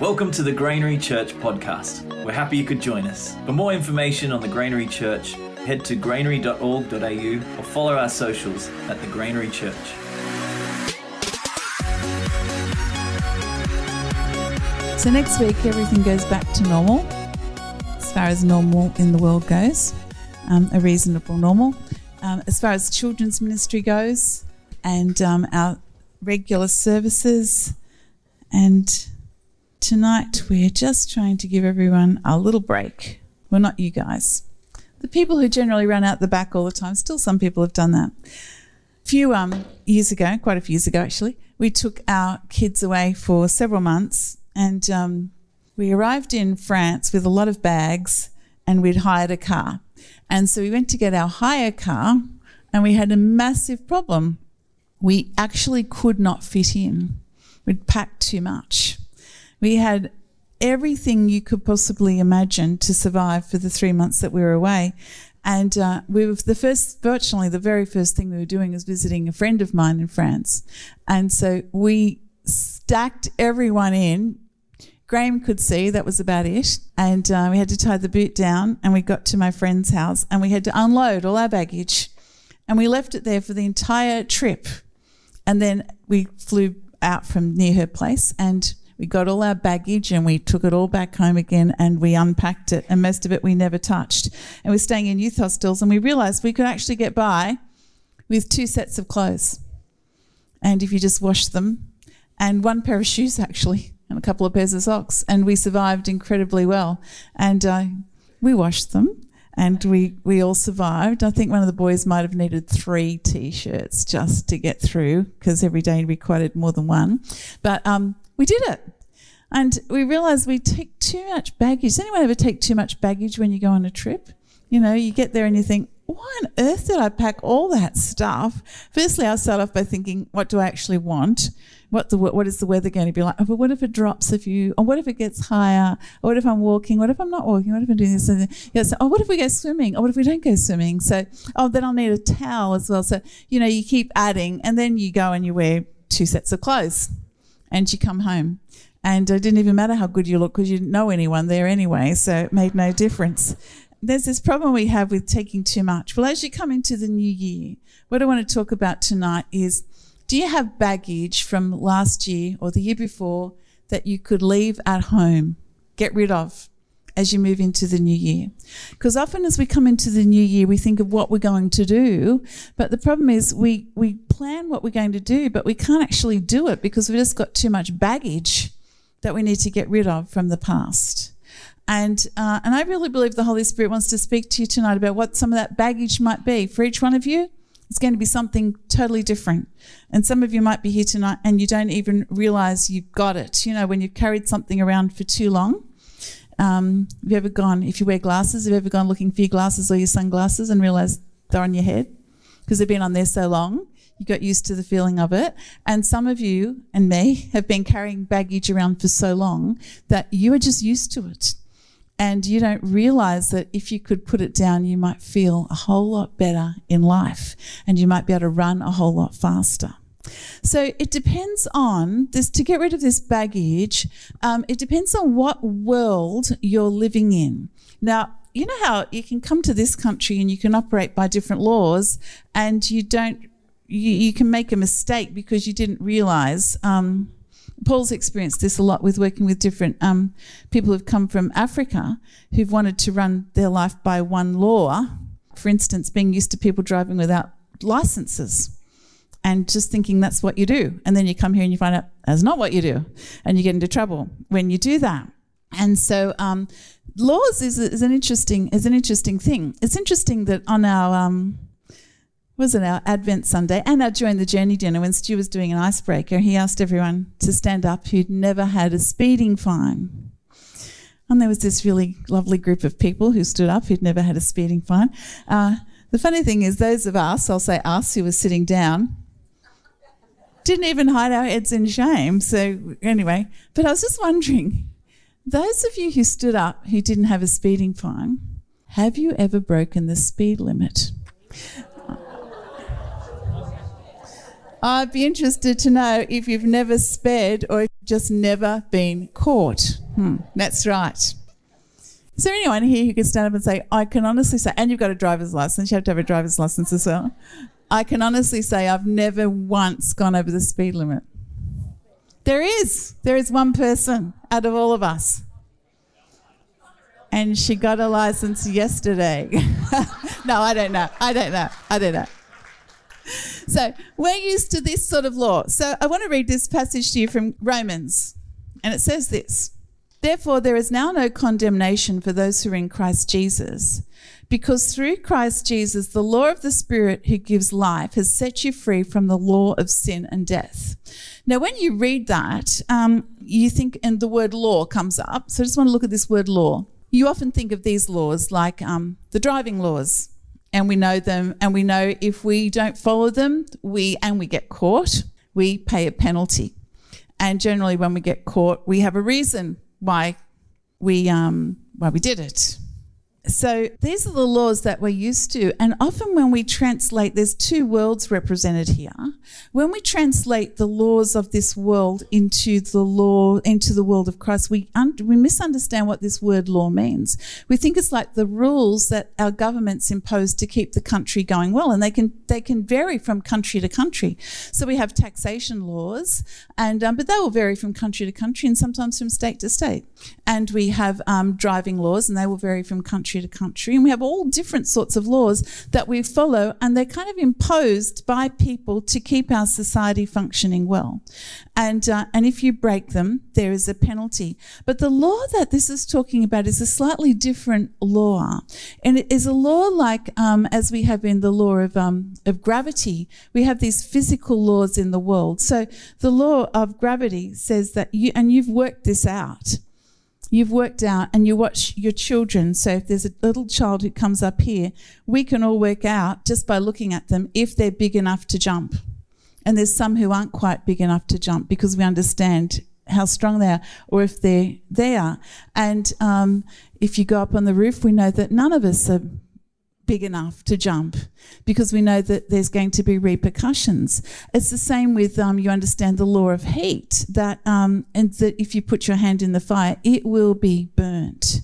Welcome to the Granary Church podcast. We're happy you could join us. For more information on the Granary Church, head to granary.org.au or follow our socials at the Granary Church. So next week, everything goes back to normal, as far as normal in the world goes, um, a reasonable normal. Um, as far as children's ministry goes, and um, our regular services, and tonight we're just trying to give everyone a little break. Well, not you guys. The people who generally run out the back all the time, still some people have done that. A few um, years ago, quite a few years ago actually, we took our kids away for several months and um, we arrived in France with a lot of bags and we'd hired a car. And so we went to get our hire car and we had a massive problem. We actually could not fit in. We'd packed too much. We had everything you could possibly imagine to survive for the three months that we were away. And uh, we were the first, virtually the very first thing we were doing was visiting a friend of mine in France. And so we stacked everyone in. Graham could see that was about it. And uh, we had to tie the boot down and we got to my friend's house and we had to unload all our baggage. And we left it there for the entire trip. And then we flew out from near her place and we got all our baggage and we took it all back home again and we unpacked it and most of it we never touched. And we're staying in youth hostels and we realized we could actually get by with two sets of clothes. And if you just wash them and one pair of shoes actually and a couple of pairs of socks and we survived incredibly well. And uh, we washed them and we, we all survived. I think one of the boys might have needed three t-shirts just to get through because every day we required more than one. But um, we did it. And we realized we take too much baggage. Does anyone ever take too much baggage when you go on a trip? You know, you get there and you think, why on earth did I pack all that stuff? Firstly, I start off by thinking, what do I actually want? What the what is the weather going to be like? Oh, but what if it drops a few? Or what if it gets higher? Or what if I'm walking? What if I'm not walking? What if I'm doing this? And yeah, so, oh, what if we go swimming? Or what if we don't go swimming? So, oh, then I'll need a towel as well. So, you know, you keep adding, and then you go and you wear two sets of clothes and you come home. And it didn't even matter how good you look because you didn't know anyone there anyway, so it made no difference. There's this problem we have with taking too much. Well, as you come into the new year, what I want to talk about tonight is do you have baggage from last year or the year before that you could leave at home, get rid of? as you move into the new year. Because often as we come into the new year, we think of what we're going to do. But the problem is we, we plan what we're going to do, but we can't actually do it because we've just got too much baggage that we need to get rid of from the past. And, uh, and I really believe the Holy Spirit wants to speak to you tonight about what some of that baggage might be. For each one of you, it's going to be something totally different. And some of you might be here tonight and you don't even realize you've got it. You know, when you've carried something around for too long, um, have you ever gone, if you wear glasses, have you ever gone looking for your glasses or your sunglasses and realized they're on your head? Because they've been on there so long, you got used to the feeling of it. And some of you and me have been carrying baggage around for so long that you are just used to it. And you don't realize that if you could put it down, you might feel a whole lot better in life and you might be able to run a whole lot faster. So it depends on this to get rid of this baggage. Um, it depends on what world you're living in. Now, you know how you can come to this country and you can operate by different laws, and you don't. You, you can make a mistake because you didn't realize. Um, Paul's experienced this a lot with working with different um, people who've come from Africa who've wanted to run their life by one law. For instance, being used to people driving without licenses and just thinking that's what you do. And then you come here and you find out that's not what you do. And you get into trouble when you do that. And so, um, laws is, is an interesting is an interesting thing. It's interesting that on our um, was it our Advent Sunday and our Join the Journey dinner when Stu was doing an icebreaker, he asked everyone to stand up who'd never had a speeding fine. And there was this really lovely group of people who stood up who'd never had a speeding fine. Uh, the funny thing is, those of us, I'll say us, who were sitting down, didn't even hide our heads in shame. So, anyway, but I was just wondering those of you who stood up who didn't have a speeding fine, have you ever broken the speed limit? I'd be interested to know if you've never sped or if you've just never been caught. Hmm, that's right. Is there anyone here who can stand up and say, I can honestly say, and you've got a driver's license, you have to have a driver's license as well. I can honestly say I've never once gone over the speed limit. There is. There is one person out of all of us. And she got a license yesterday. no, I don't know. I don't know. I don't know. So we're used to this sort of law. So I want to read this passage to you from Romans. And it says this Therefore, there is now no condemnation for those who are in Christ Jesus. Because through Christ Jesus, the law of the Spirit who gives life has set you free from the law of sin and death. Now, when you read that, um, you think, and the word law comes up. So I just want to look at this word law. You often think of these laws like um, the driving laws, and we know them, and we know if we don't follow them, we and we get caught, we pay a penalty. And generally, when we get caught, we have a reason why we um, why we did it. So these are the laws that we're used to. And often when we translate, there's two worlds represented here. When we translate the laws of this world into the law, into the world of Christ, we, un- we misunderstand what this word law means. We think it's like the rules that our governments impose to keep the country going well. And they can, they can vary from country to country. So we have taxation laws, and, um, but they will vary from country to country and sometimes from state to state. And we have um, driving laws, and they will vary from country country to country, and we have all different sorts of laws that we follow, and they're kind of imposed by people to keep our society functioning well. And uh, and if you break them, there is a penalty. But the law that this is talking about is a slightly different law, and it is a law like um, as we have in the law of um, of gravity. We have these physical laws in the world. So the law of gravity says that you and you've worked this out you've worked out and you watch your children. So if there's a little child who comes up here, we can all work out just by looking at them if they're big enough to jump. And there's some who aren't quite big enough to jump because we understand how strong they are or if they're there. And um, if you go up on the roof, we know that none of us are big enough to jump because we know that there's going to be repercussions. It's the same with um, you understand the law of heat that um, and that if you put your hand in the fire, it will be burnt.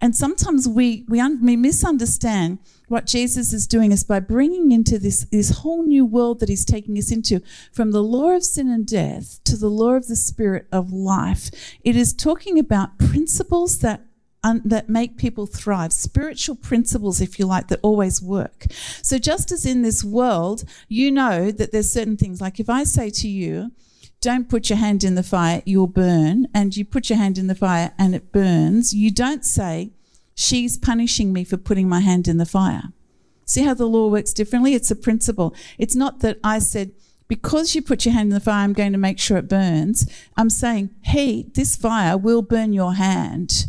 And sometimes we we, un- we misunderstand what Jesus is doing is by bringing into this this whole new world that he's taking us into from the law of sin and death to the law of the spirit of life. It is talking about principles that un- that make people thrive, spiritual principles, if you like, that always work. So, just as in this world, you know that there's certain things, like if I say to you, don't put your hand in the fire, you'll burn, and you put your hand in the fire and it burns, you don't say, she's punishing me for putting my hand in the fire. See how the law works differently? It's a principle. It's not that I said, because you put your hand in the fire, I'm going to make sure it burns. I'm saying, hey, this fire will burn your hand.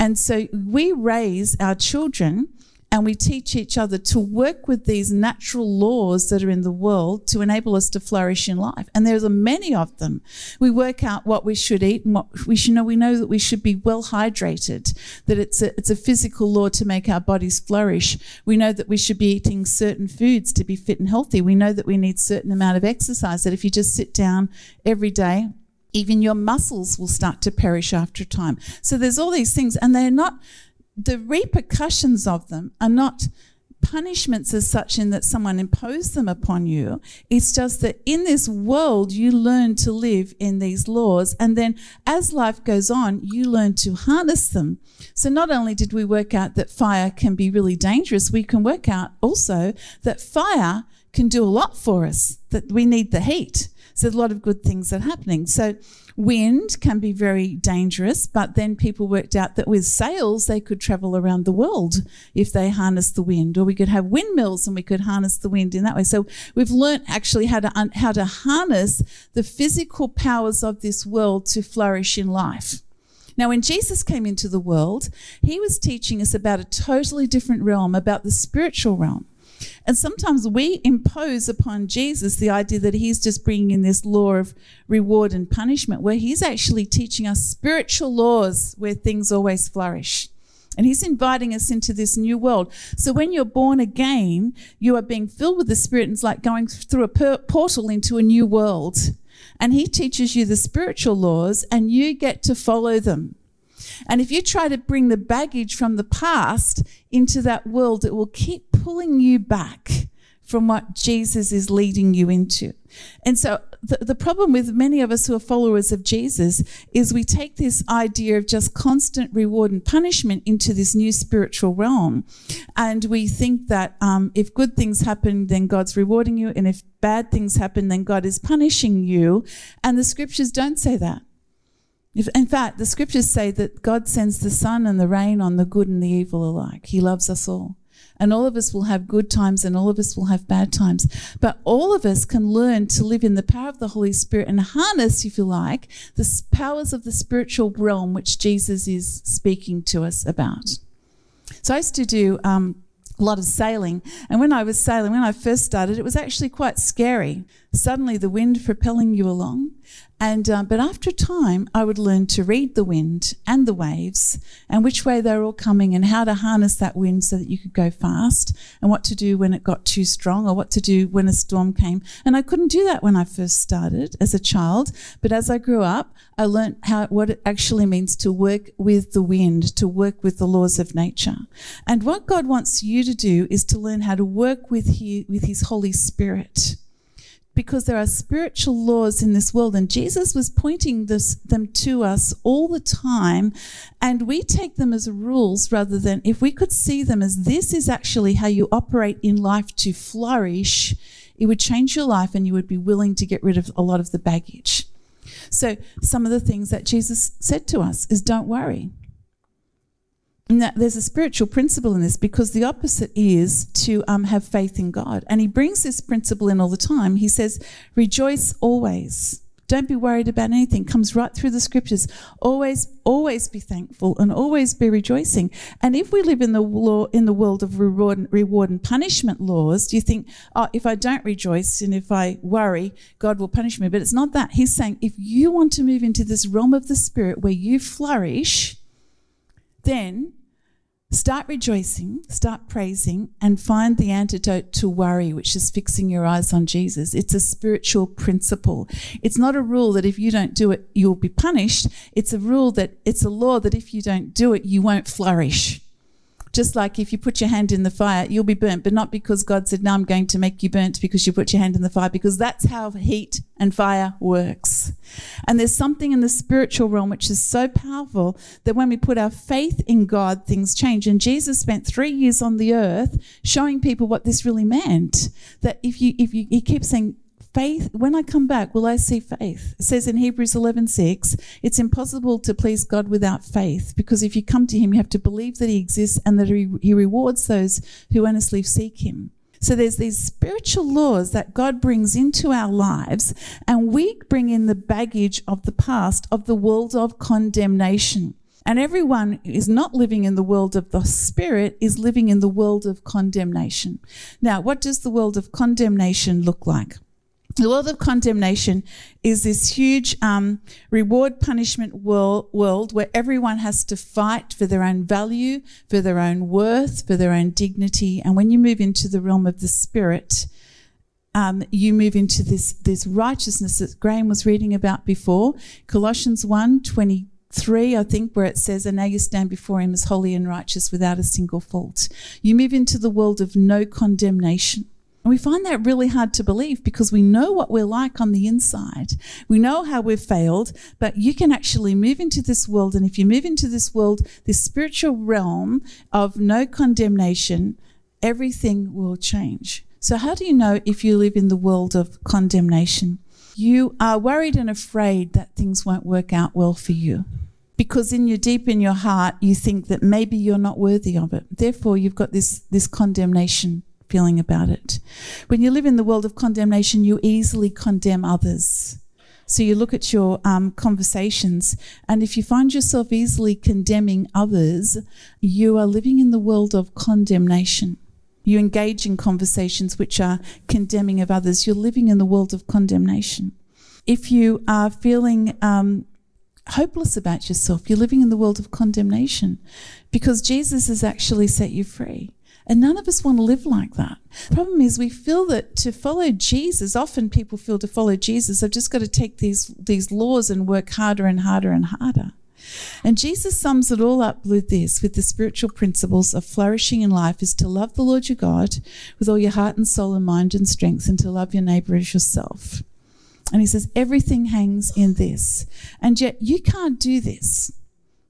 And so we raise our children and we teach each other to work with these natural laws that are in the world to enable us to flourish in life. And there's many of them. We work out what we should eat and what we should know. We know that we should be well hydrated, that it's a, it's a physical law to make our bodies flourish. We know that we should be eating certain foods to be fit and healthy. We know that we need certain amount of exercise, that if you just sit down every day, even your muscles will start to perish after time. So there's all these things, and they're not, the repercussions of them are not punishments as such in that someone imposed them upon you. It's just that in this world, you learn to live in these laws. And then as life goes on, you learn to harness them. So not only did we work out that fire can be really dangerous, we can work out also that fire can do a lot for us, that we need the heat. So there's a lot of good things that are happening. So wind can be very dangerous, but then people worked out that with sails they could travel around the world if they harnessed the wind, or we could have windmills and we could harness the wind in that way. So we've learnt actually how to un- how to harness the physical powers of this world to flourish in life. Now, when Jesus came into the world, he was teaching us about a totally different realm, about the spiritual realm. And sometimes we impose upon Jesus the idea that he's just bringing in this law of reward and punishment, where he's actually teaching us spiritual laws where things always flourish. And he's inviting us into this new world. So when you're born again, you are being filled with the Spirit, and it's like going through a portal into a new world. And he teaches you the spiritual laws, and you get to follow them. And if you try to bring the baggage from the past into that world, it will keep pulling you back from what Jesus is leading you into. And so the, the problem with many of us who are followers of Jesus is we take this idea of just constant reward and punishment into this new spiritual realm. And we think that um, if good things happen, then God's rewarding you. And if bad things happen, then God is punishing you. And the scriptures don't say that. In fact, the scriptures say that God sends the sun and the rain on the good and the evil alike. He loves us all. And all of us will have good times and all of us will have bad times. But all of us can learn to live in the power of the Holy Spirit and harness, if you like, the powers of the spiritual realm which Jesus is speaking to us about. So I used to do um, a lot of sailing. And when I was sailing, when I first started, it was actually quite scary. Suddenly the wind propelling you along and uh, but after time, I would learn to read the wind and the waves and which way they're all coming and how to harness that wind so that you could go fast and what to do when it got too strong or what to do when a storm came. And I couldn't do that when I first started as a child, but as I grew up, I learned how what it actually means to work with the wind, to work with the laws of nature. And what God wants you to do is to learn how to work with he, with His Holy Spirit because there are spiritual laws in this world, and Jesus was pointing this, them to us all the time, and we take them as rules rather than if we could see them as this is actually how you operate in life to flourish, it would change your life and you would be willing to get rid of a lot of the baggage. So, some of the things that Jesus said to us is don't worry. Now, there's a spiritual principle in this because the opposite is to um, have faith in God. And he brings this principle in all the time. He says, rejoice always. Don't be worried about anything. Comes right through the scriptures. Always, always be thankful and always be rejoicing. And if we live in the law, in the world of reward, and, reward and punishment laws, do you think, oh, if I don't rejoice and if I worry, God will punish me? But it's not that. He's saying, if you want to move into this realm of the spirit where you flourish, then Start rejoicing, start praising, and find the antidote to worry, which is fixing your eyes on Jesus. It's a spiritual principle. It's not a rule that if you don't do it, you'll be punished. It's a rule that it's a law that if you don't do it, you won't flourish. Just like if you put your hand in the fire, you'll be burnt, but not because God said, No, I'm going to make you burnt because you put your hand in the fire, because that's how heat and fire works. And there's something in the spiritual realm which is so powerful that when we put our faith in God, things change. And Jesus spent three years on the earth showing people what this really meant. That if you, if you, he keeps saying, faith when i come back will i see faith it says in hebrews 11 6 it's impossible to please god without faith because if you come to him you have to believe that he exists and that he, he rewards those who earnestly seek him so there's these spiritual laws that God brings into our lives, and we bring in the baggage of the past of the world of condemnation. And everyone is not living in the world of the spirit is living in the world of condemnation. Now, what does the world of condemnation look like? The world of condemnation is this huge um, reward punishment world, world where everyone has to fight for their own value, for their own worth, for their own dignity. And when you move into the realm of the spirit, um, you move into this this righteousness that Graham was reading about before, Colossians 1 23, I think, where it says, And now you stand before him as holy and righteous without a single fault. You move into the world of no condemnation. And we find that really hard to believe because we know what we're like on the inside. We know how we've failed, but you can actually move into this world. And if you move into this world, this spiritual realm of no condemnation, everything will change. So, how do you know if you live in the world of condemnation? You are worried and afraid that things won't work out well for you because in your deep in your heart you think that maybe you're not worthy of it therefore you've got this this condemnation feeling about it. When you live in the world of condemnation, you easily condemn others. So you look at your um, conversations, and if you find yourself easily condemning others, you are living in the world of condemnation. You engage in conversations which are condemning of others. You're living in the world of condemnation. If you are feeling um, hopeless about yourself. You're living in the world of condemnation because Jesus has actually set you free. And none of us want to live like that. The problem is we feel that to follow Jesus, often people feel to follow Jesus, I've just got to take these, these laws and work harder and harder and harder. And Jesus sums it all up with this with the spiritual principles of flourishing in life is to love the Lord your God with all your heart and soul and mind and strength, and to love your neighbor as yourself. And he says, everything hangs in this. And yet you can't do this.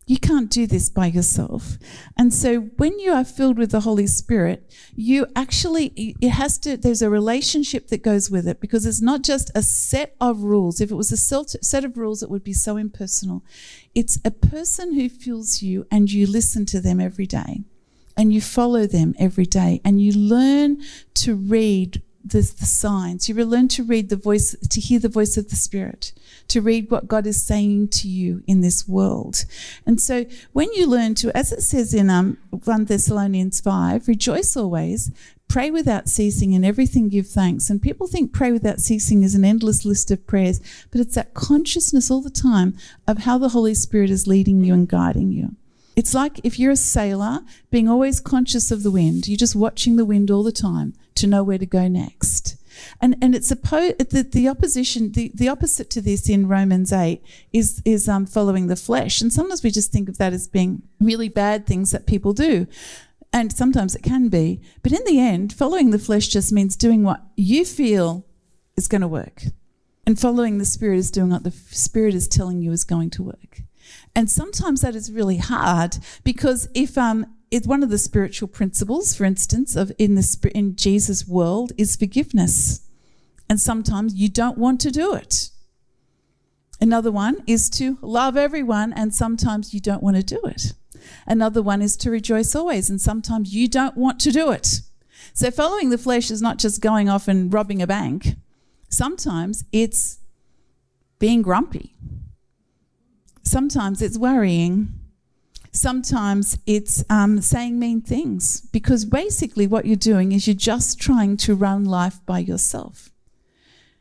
You can't do this by yourself. And so when you are filled with the Holy Spirit, you actually, it has to, there's a relationship that goes with it because it's not just a set of rules. If it was a set of rules, it would be so impersonal. It's a person who fills you and you listen to them every day and you follow them every day and you learn to read the, the signs. You learn to read the voice, to hear the voice of the Spirit, to read what God is saying to you in this world. And so when you learn to, as it says in um, 1 Thessalonians 5, rejoice always, pray without ceasing, and everything give thanks. And people think pray without ceasing is an endless list of prayers, but it's that consciousness all the time of how the Holy Spirit is leading you and guiding you. It's like if you're a sailor, being always conscious of the wind. You're just watching the wind all the time to know where to go next. And and it's supposed the, the opposition the, the opposite to this in Romans eight is is um, following the flesh. And sometimes we just think of that as being really bad things that people do. And sometimes it can be. But in the end, following the flesh just means doing what you feel is going to work. And following the Spirit is doing what the Spirit is telling you is going to work. And sometimes that is really hard because if um, it's one of the spiritual principles, for instance, of in the in Jesus' world is forgiveness, and sometimes you don't want to do it. Another one is to love everyone, and sometimes you don't want to do it. Another one is to rejoice always, and sometimes you don't want to do it. So following the flesh is not just going off and robbing a bank. Sometimes it's being grumpy Sometimes it's worrying. Sometimes it's um, saying mean things because basically what you're doing is you're just trying to run life by yourself.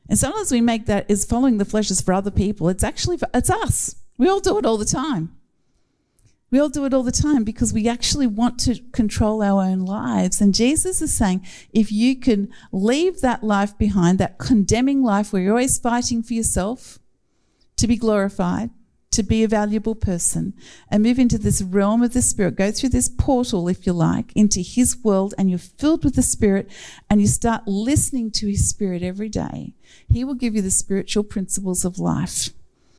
And sometimes we make that as following the flesh is for other people. It's actually for, it's us. We all do it all the time. We all do it all the time because we actually want to control our own lives. And Jesus is saying, if you can leave that life behind, that condemning life where you're always fighting for yourself to be glorified, to be a valuable person and move into this realm of the Spirit, go through this portal, if you like, into His world, and you're filled with the Spirit and you start listening to His Spirit every day, He will give you the spiritual principles of life.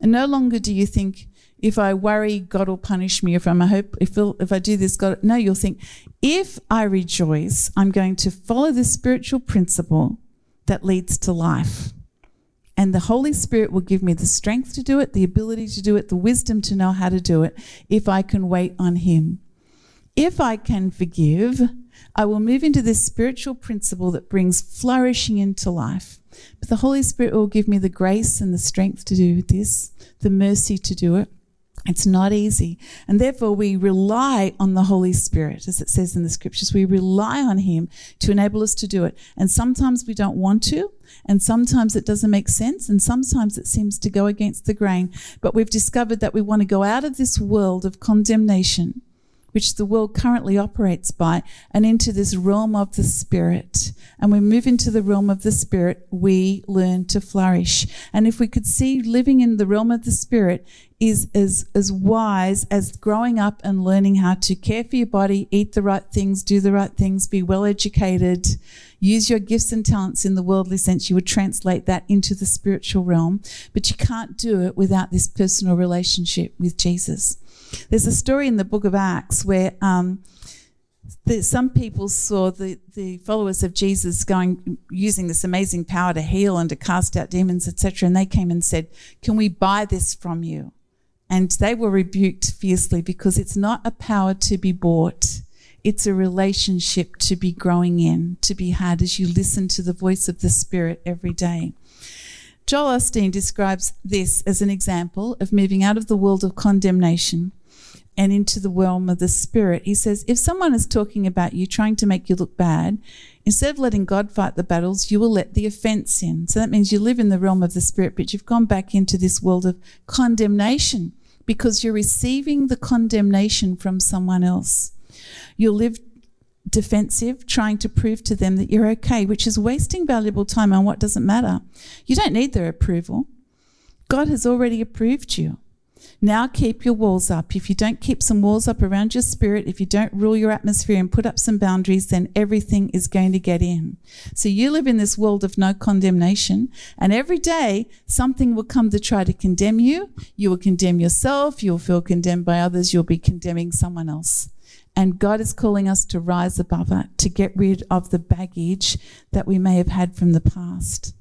And no longer do you think, if I worry, God will punish me. If I'm a hope, if, if I do this, God, no, you'll think, if I rejoice, I'm going to follow the spiritual principle that leads to life. And the Holy Spirit will give me the strength to do it, the ability to do it, the wisdom to know how to do it if I can wait on Him. If I can forgive, I will move into this spiritual principle that brings flourishing into life. But the Holy Spirit will give me the grace and the strength to do this, the mercy to do it. It's not easy. And therefore, we rely on the Holy Spirit, as it says in the scriptures. We rely on Him to enable us to do it. And sometimes we don't want to, and sometimes it doesn't make sense, and sometimes it seems to go against the grain. But we've discovered that we want to go out of this world of condemnation which the world currently operates by, and into this realm of the Spirit. And we move into the realm of the Spirit, we learn to flourish. And if we could see living in the realm of the Spirit is as, as wise as growing up and learning how to care for your body, eat the right things, do the right things, be well educated, use your gifts and talents in the worldly sense, you would translate that into the spiritual realm. But you can't do it without this personal relationship with Jesus. There's a story in the book of Acts where um, the, some people saw the, the followers of Jesus going using this amazing power to heal and to cast out demons, etc. And they came and said, "Can we buy this from you?" And they were rebuked fiercely because it's not a power to be bought. It's a relationship to be growing in, to be had as you listen to the voice of the Spirit every day. Joel Osteen describes this as an example of moving out of the world of condemnation and into the realm of the spirit. He says, if someone is talking about you, trying to make you look bad, instead of letting God fight the battles, you will let the offense in. So that means you live in the realm of the spirit, but you've gone back into this world of condemnation. Because you're receiving the condemnation from someone else. You'll live defensive, trying to prove to them that you're okay, which is wasting valuable time on what doesn't matter. You don't need their approval. God has already approved you. Now keep your walls up. If you don't keep some walls up around your spirit, if you don't rule your atmosphere and put up some boundaries, then everything is going to get in. So you live in this world of no condemnation, and every day something will come to try to condemn you. You will condemn yourself. You'll feel condemned by others. You'll be condemning someone else. And God is calling us to rise above it, to get rid of the baggage that we may have had from the past.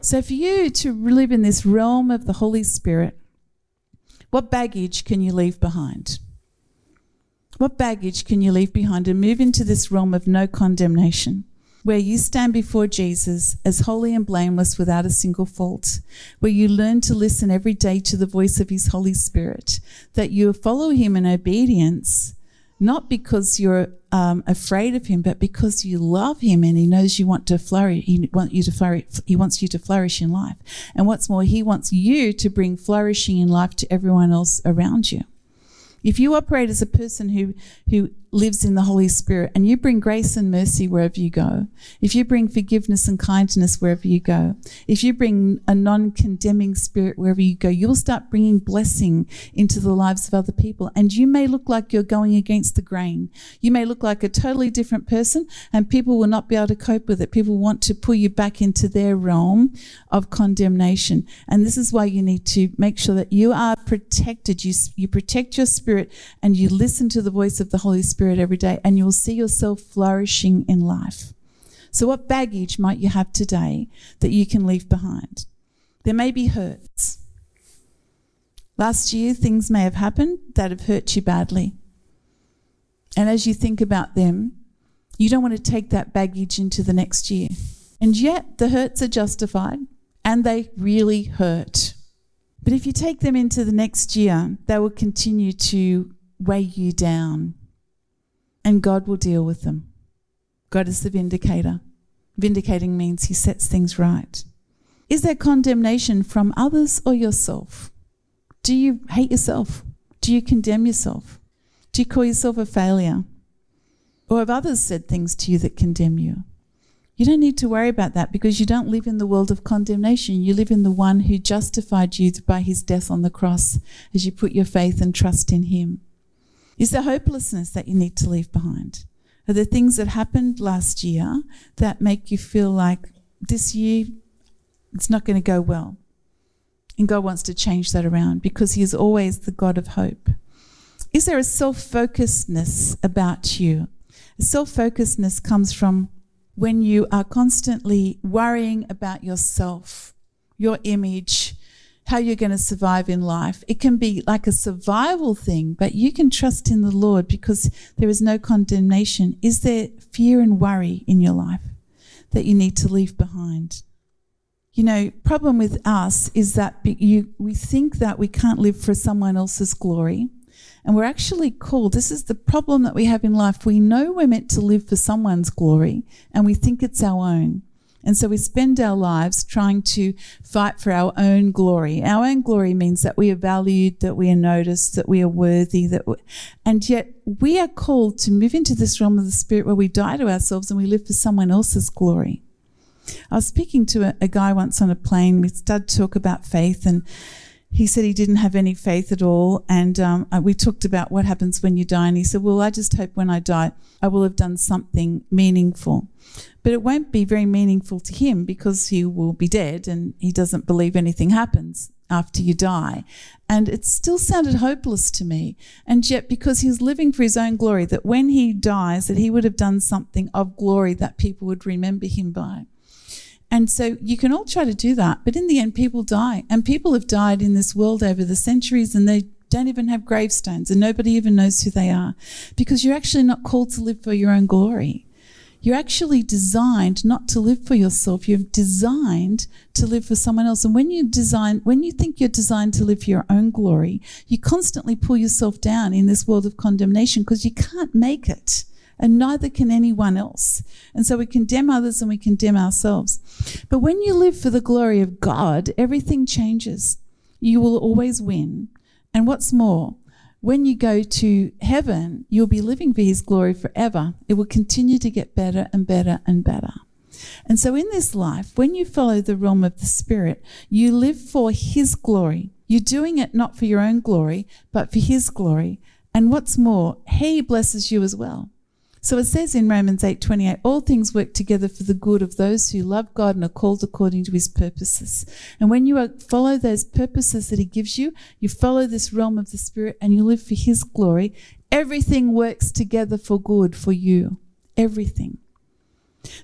So, for you to live in this realm of the Holy Spirit, what baggage can you leave behind? What baggage can you leave behind and move into this realm of no condemnation, where you stand before Jesus as holy and blameless without a single fault, where you learn to listen every day to the voice of His Holy Spirit, that you follow Him in obedience, not because you're um, afraid of Him, but because you love Him and He knows you want to flourish. He want you to flourish. He wants you to flourish in life, and what's more, He wants you to bring flourishing in life to everyone else around you. If you operate as a person who, who lives in the Holy Spirit and you bring grace and mercy wherever you go, if you bring forgiveness and kindness wherever you go, if you bring a non condemning spirit wherever you go, you'll start bringing blessing into the lives of other people. And you may look like you're going against the grain. You may look like a totally different person, and people will not be able to cope with it. People want to pull you back into their realm of condemnation. And this is why you need to make sure that you are protected. You, you protect your spirit and you listen to the voice of the Holy Spirit Spirit every day, and you'll see yourself flourishing in life. So, what baggage might you have today that you can leave behind? There may be hurts. Last year, things may have happened that have hurt you badly. And as you think about them, you don't want to take that baggage into the next year. And yet, the hurts are justified and they really hurt. But if you take them into the next year, they will continue to weigh you down and God will deal with them. God is the vindicator. Vindicating means he sets things right. Is there condemnation from others or yourself? Do you hate yourself? Do you condemn yourself? Do you call yourself a failure? Or have others said things to you that condemn you? You don't need to worry about that because you don't live in the world of condemnation. You live in the one who justified you by his death on the cross as you put your faith and trust in him. Is there hopelessness that you need to leave behind? Are there things that happened last year that make you feel like this year it's not going to go well? And God wants to change that around because He is always the God of hope. Is there a self focusedness about you? Self focusedness comes from when you are constantly worrying about yourself, your image, how you're going to survive in life. It can be like a survival thing, but you can trust in the Lord because there is no condemnation. Is there fear and worry in your life that you need to leave behind? You know, problem with us is that you, we think that we can't live for someone else's glory. And we're actually called, this is the problem that we have in life. We know we're meant to live for someone's glory and we think it's our own. And so we spend our lives trying to fight for our own glory. Our own glory means that we are valued, that we are noticed, that we are worthy, that and yet we are called to move into this realm of the spirit where we die to ourselves and we live for someone else's glory. I was speaking to a, a guy once on a plane. We started to talk about faith and he said he didn't have any faith at all. And um, we talked about what happens when you die. And he said, Well, I just hope when I die, I will have done something meaningful. But it won't be very meaningful to him because he will be dead and he doesn't believe anything happens after you die. And it still sounded hopeless to me. And yet, because he he's living for his own glory, that when he dies, that he would have done something of glory that people would remember him by. And so you can all try to do that, but in the end, people die. And people have died in this world over the centuries and they don't even have gravestones and nobody even knows who they are because you're actually not called to live for your own glory. You're actually designed not to live for yourself. You're designed to live for someone else. And when you design, when you think you're designed to live for your own glory, you constantly pull yourself down in this world of condemnation because you can't make it and neither can anyone else. And so we condemn others and we condemn ourselves. But when you live for the glory of God, everything changes. You will always win. And what's more, when you go to heaven, you'll be living for His glory forever. It will continue to get better and better and better. And so, in this life, when you follow the realm of the Spirit, you live for His glory. You're doing it not for your own glory, but for His glory. And what's more, He blesses you as well. So it says in Romans 8:28, all things work together for the good of those who love God and are called according to his purposes. And when you follow those purposes that he gives you, you follow this realm of the spirit and you live for his glory, everything works together for good for you. Everything.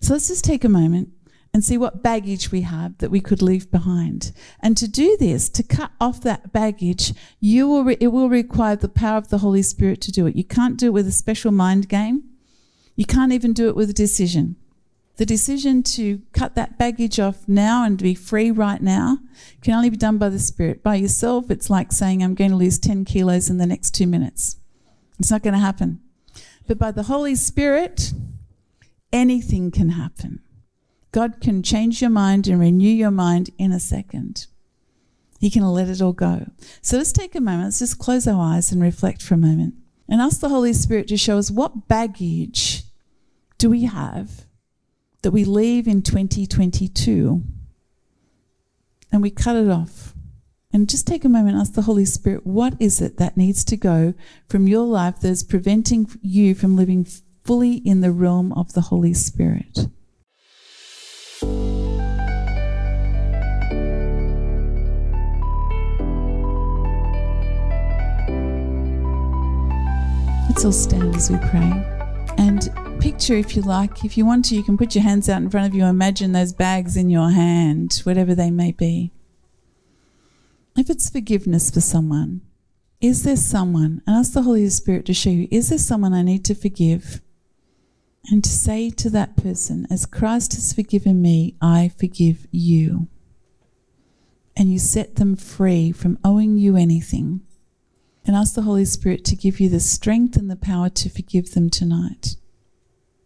So let's just take a moment and see what baggage we have that we could leave behind. And to do this, to cut off that baggage, you will re- it will require the power of the Holy Spirit to do it. You can't do it with a special mind game. You can't even do it with a decision. The decision to cut that baggage off now and be free right now can only be done by the Spirit. By yourself, it's like saying, I'm going to lose 10 kilos in the next two minutes. It's not going to happen. But by the Holy Spirit, anything can happen. God can change your mind and renew your mind in a second. He can let it all go. So let's take a moment, let's just close our eyes and reflect for a moment and ask the Holy Spirit to show us what baggage do we have that we leave in 2022 and we cut it off? And just take a moment ask the Holy Spirit, what is it that needs to go from your life that is preventing you from living fully in the realm of the Holy Spirit? Let's all stand as we pray. And picture, if you like, if you want to, you can put your hands out in front of you. Imagine those bags in your hand, whatever they may be. If it's forgiveness for someone, is there someone, and ask the Holy Spirit to show you, is there someone I need to forgive? And to say to that person, as Christ has forgiven me, I forgive you. And you set them free from owing you anything. And ask the Holy Spirit to give you the strength and the power to forgive them tonight.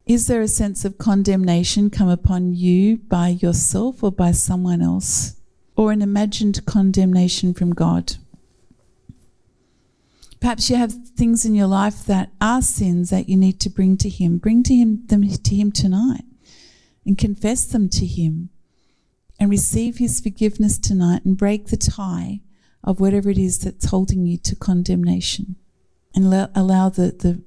Is there a sense of condemnation come upon you by yourself or by someone else? Or an imagined condemnation from God? Perhaps you have things in your life that are sins that you need to bring to Him. Bring to Him them to Him tonight and confess them to Him and receive His forgiveness tonight and break the tie of whatever it is that's holding you to condemnation and allow the, the the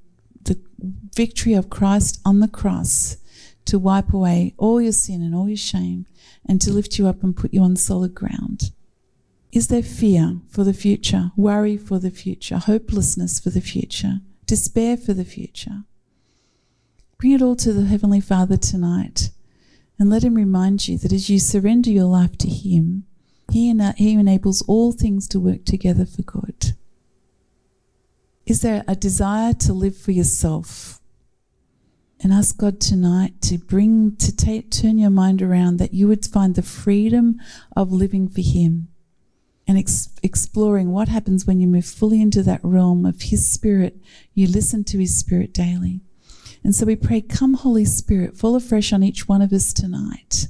victory of Christ on the cross to wipe away all your sin and all your shame and to lift you up and put you on solid ground? Is there fear for the future, worry for the future, hopelessness for the future, despair for the future? Bring it all to the Heavenly Father tonight and let Him remind you that as you surrender your life to Him, He, he enables all things to work together for good. Is there a desire to live for yourself? And ask God tonight to bring, to take, turn your mind around that you would find the freedom of living for Him and ex- exploring what happens when you move fully into that realm of His Spirit. You listen to His Spirit daily. And so we pray, Come, Holy Spirit, fall afresh on each one of us tonight.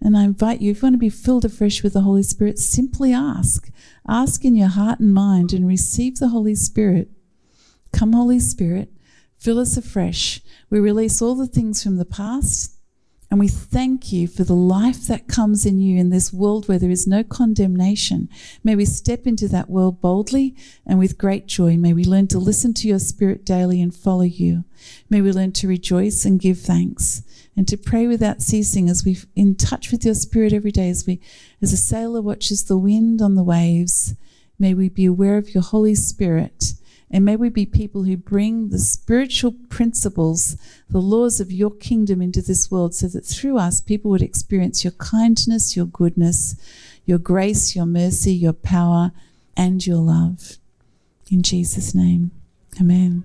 And I invite you, if you want to be filled afresh with the Holy Spirit, simply ask. Ask in your heart and mind and receive the Holy Spirit Come, Holy Spirit, fill us afresh. We release all the things from the past and we thank you for the life that comes in you in this world where there is no condemnation. May we step into that world boldly and with great joy. May we learn to listen to your spirit daily and follow you. May we learn to rejoice and give thanks and to pray without ceasing as we're in touch with your spirit every day as we as a sailor watches the wind on the waves. May we be aware of your Holy Spirit and may we be people who bring the spiritual principles, the laws of your kingdom into this world so that through us people would experience your kindness, your goodness, your grace, your mercy, your power, and your love. In Jesus' name, amen.